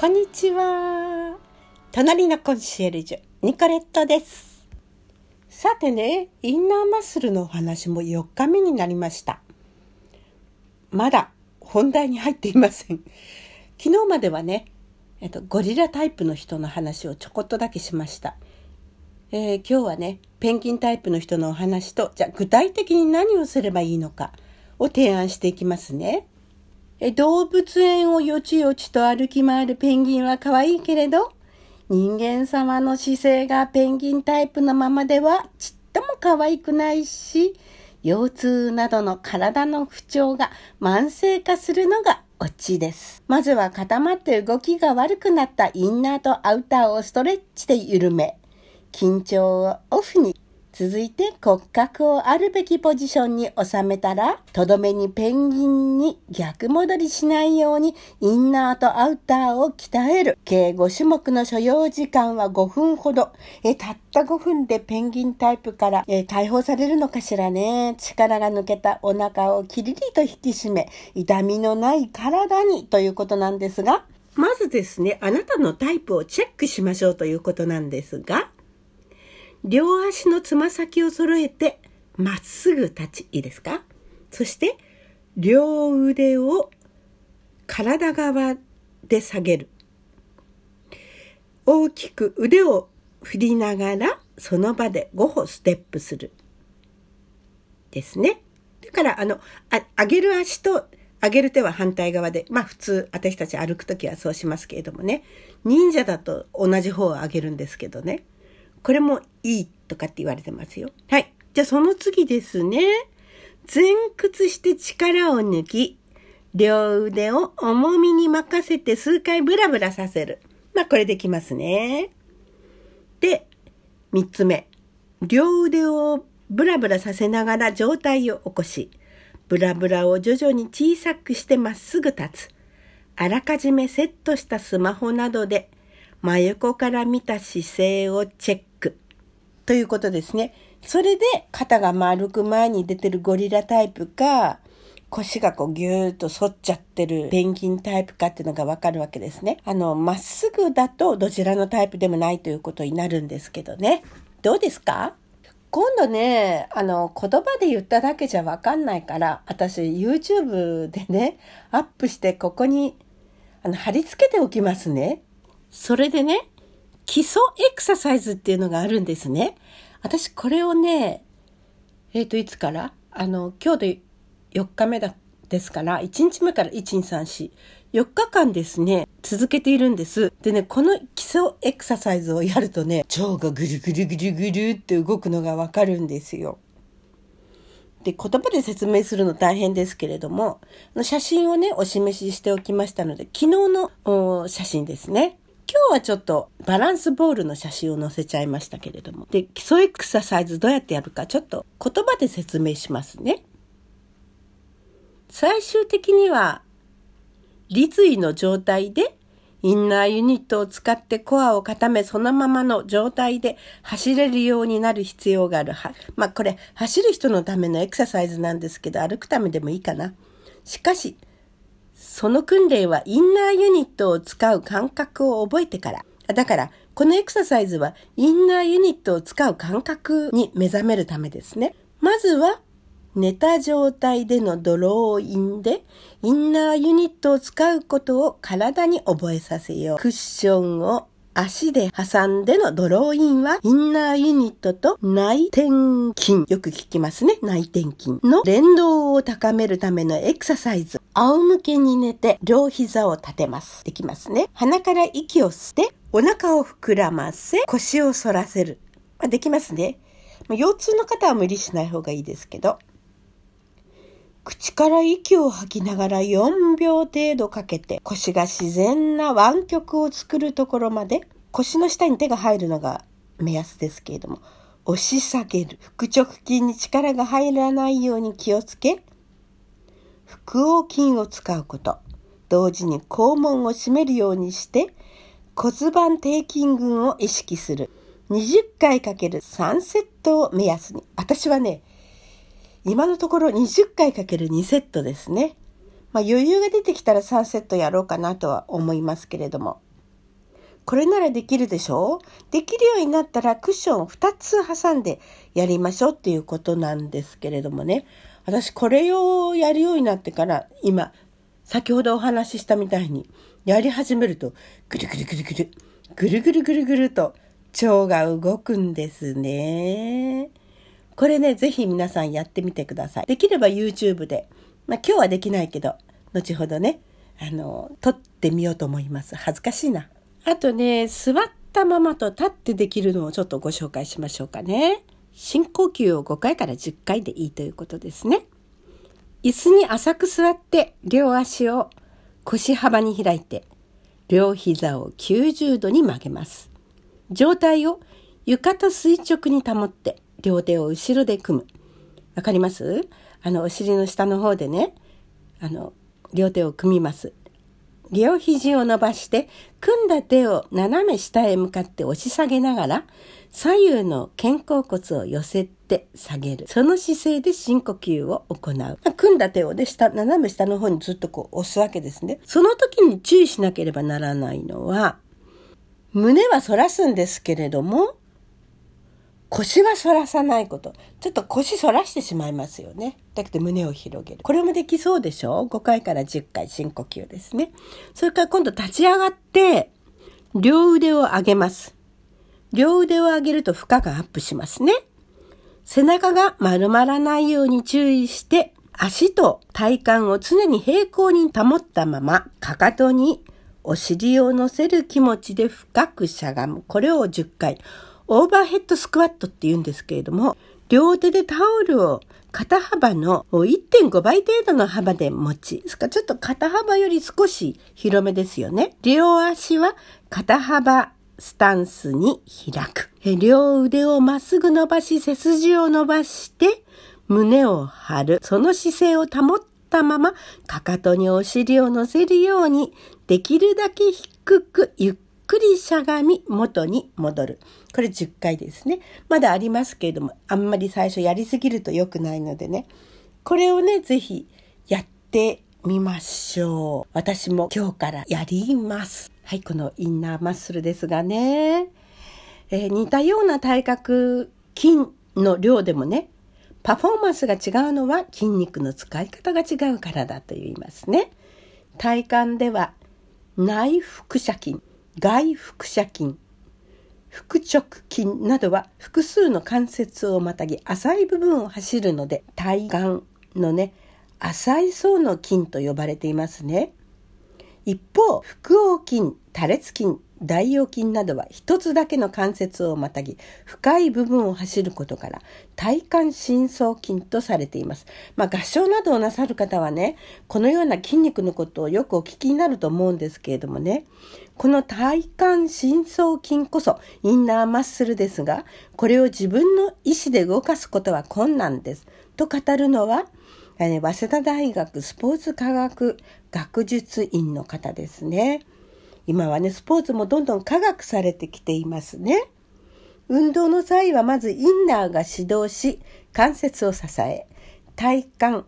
こんにちは。隣のコンシェルジュ、ニコレットです。さてね、インナーマッスルのお話も4日目になりました。まだ本題に入っていません。昨日まではね、えっと、ゴリラタイプの人の話をちょこっとだけしました。えー、今日はね、ペンギンタイプの人のお話と、じゃあ具体的に何をすればいいのかを提案していきますね。動物園をよちよちと歩き回るペンギンは可愛いけれど、人間様の姿勢がペンギンタイプのままではちっとも可愛くないし、腰痛などの体の不調が慢性化するのがオチです。まずは固まって動きが悪くなったインナーとアウターをストレッチで緩め、緊張をオフに続いて骨格をあるべきポジションに収めたら、とどめにペンギンに逆戻りしないようにインナーとアウターを鍛える。計5種目の所要時間は5分ほど。え、たった5分でペンギンタイプから、え解放されるのかしらね。力が抜けたお腹をキリリと引き締め、痛みのない体にということなんですが、まずですね、あなたのタイプをチェックしましょうということなんですが、両足のつま先を揃えてまっすぐ立ち、いいですか？そして、両腕を体側で下げる。大きく腕を振りながら、その場で5歩ステップする。ですね。だから、あの、あ上げる足と上げる手は反対側で、まあ普通私たち歩くときはそうしますけれどもね、忍者だと同じ方を上げるんですけどね。これもいいとかって言われてますよ。はい。じゃあその次ですね。前屈して力を抜き、両腕を重みに任せて数回ブラブラさせる。まあこれできますね。で、三つ目。両腕をブラブラさせながら上体を起こし、ブラブラを徐々に小さくしてまっすぐ立つ。あらかじめセットしたスマホなどで真横から見た姿勢をチェック。ということですね。それで肩が丸く前に出てるゴリラタイプか、腰がこうギューッと反っちゃってるペンギンタイプかっていうのがわかるわけですね。あの、まっすぐだとどちらのタイプでもないということになるんですけどね。どうですか？今度ね、あの、言葉で言っただけじゃわかんないから、私 YouTube でね、アップしてここに、あの、貼り付けておきますね。それでね、基礎エクササイズっていうのがあるんですね。私これをね、えっ、ー、と、いつから？あの、今日で4日目だ、ですから、1日目から1、2、3、4、4日間ですね、続けているんです。でね、この基礎エクササイズをやるとね、腸がぐるぐるぐるぐるって動くのがわかるんですよ。で、言葉で説明するの大変ですけれども、写真をね、お示ししておきましたので、昨日の写真ですね。今日はちょっとバランスボールの写真を載せちゃいましたけれども。で、基礎エクササイズどうやってやるかちょっと言葉で説明しますね。最終的には、立位の状態でインナーユニットを使ってコアを固め、そのままの状態で走れるようになる必要がある。まあ、これ、走る人のためのエクササイズなんですけど、歩くためでもいいかな。しかし、その訓練はインナーユニットを使う感覚を覚えてから。だから、このエクササイズはインナーユニットを使う感覚に目覚めるためですね。まずは、寝た状態でのドローインで、インナーユニットを使うことを体に覚えさせよう。クッションを足で挟んでのドローインは、インナーユニットと内転筋、よく聞きますね、内転筋の連動を高めるためのエクササイズ。仰向けに寝て、両膝を立てます。できますね。鼻から息を吸って、お腹を膨らませ、腰を反らせる。まあ、できますね。腰痛の方は無理しない方がいいですけど。口から息を吐きながら4秒程度かけて腰が自然な湾曲を作るところまで腰の下に手が入るのが目安ですけれども押し下げる。腹直筋に力が入らないように気をつけ腹横筋を使うこと。同時に肛門を締めるようにして骨盤底筋群を意識する。20回かける3セットを目安に。私はね今のところ20回かける2セットですね。まあ余裕が出てきたら3セットやろうかなとは思いますけれども。これならできるでしょう？できるようになったらクッションを2つ挟んでやりましょうっていうことなんですけれどもね。私これをやるようになってから今、先ほどお話ししたみたいにやり始めるとぐるぐるぐるぐる、ぐるぐるぐるぐると腸が動くんですね。これね、ぜひ皆さんやってみてください。できれば YouTube で、まあ今日はできないけど、後ほどね、あの、撮ってみようと思います。恥ずかしいな。あとね、座ったままと立ってできるのをちょっとご紹介しましょうかね。深呼吸を5回から10回でいいということですね。椅子に浅く座って両足を腰幅に開いて両膝を90度に曲げます。上体を床と垂直に保って両手を後ろで組む。わかります？あの、お尻の下の方でね、あの、両手を組みます。両肘を伸ばして、組んだ手を斜め下へ向かって押し下げながら、左右の肩甲骨を寄せて下げる。その姿勢で深呼吸を行う。組んだ手をね、下、斜め下の方にずっとこう押すわけですね。その時に注意しなければならないのは、胸は反らすんですけれども、腰は反らさないこと。ちょっと腰反らしてしまいますよね。だけど胸を広げる。これもできそうでしょ ?5 回から10回深呼吸ですね。それから今度立ち上がって、両腕を上げます。両腕を上げると負荷がアップしますね。背中が丸まらないように注意して、足と体幹を常に平行に保ったまま、かかとにお尻を乗せる気持ちで深くしゃがむ。これを10回。オーバーヘッドスクワットって言うんですけれども、両手でタオルを肩幅の1.5倍程度の幅で持ち、ですかちょっと肩幅より少し広めですよね。両足は肩幅スタンスに開く。両腕をまっすぐ伸ばし、背筋を伸ばして、胸を張る。その姿勢を保ったまま、かかとにお尻を乗せるように、できるだけ低くゆっくりしゃがみ元に戻る。これ10回ですね。まだありますけれども、あんまり最初やりすぎると良くないのでね。これをね、ぜひやってみましょう。私も今日からやります。はい、このインナーマッスルですがね。えー、似たような体格筋の量でもね、パフォーマンスが違うのは筋肉の使い方が違うからだと言いますね。体幹では内腹斜筋外腹斜筋腹直筋などは複数の関節をまたぎ浅い部分を走るので体幹のね浅い層の筋と呼ばれていますね。一方腹横筋多裂筋大腰筋などは一つだけの関節をまたぎ深い部分を走ることから体幹深層筋とされています。まあ合唱などをなさる方はね、このような筋肉のことをよくお聞きになると思うんですけれどもね、この体幹深層筋こそインナーマッスルですが、これを自分の意思で動かすことは困難です。と語るのは、早稲田大学スポーツ科学学術院の方ですね。今はね、スポーツもどんどん科学されてきていますね。運動の際はまずインナーが指導し、関節を支え、体幹、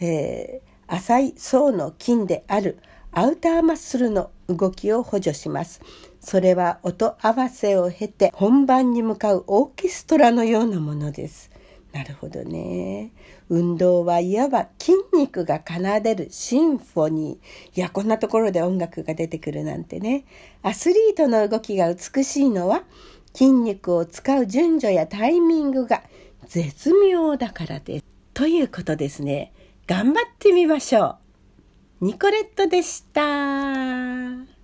えー、浅い層の筋であるアウターマッスルの動きを補助します。それは音合わせを経て本番に向かうオーケストラのようなものです。なるほどね。運動はいわば筋肉が奏でるシンフォニー。いや、こんなところで音楽が出てくるなんてね。アスリートの動きが美しいのは筋肉を使う順序やタイミングが絶妙だからです。ということですね。頑張ってみましょう。ニコレットでした。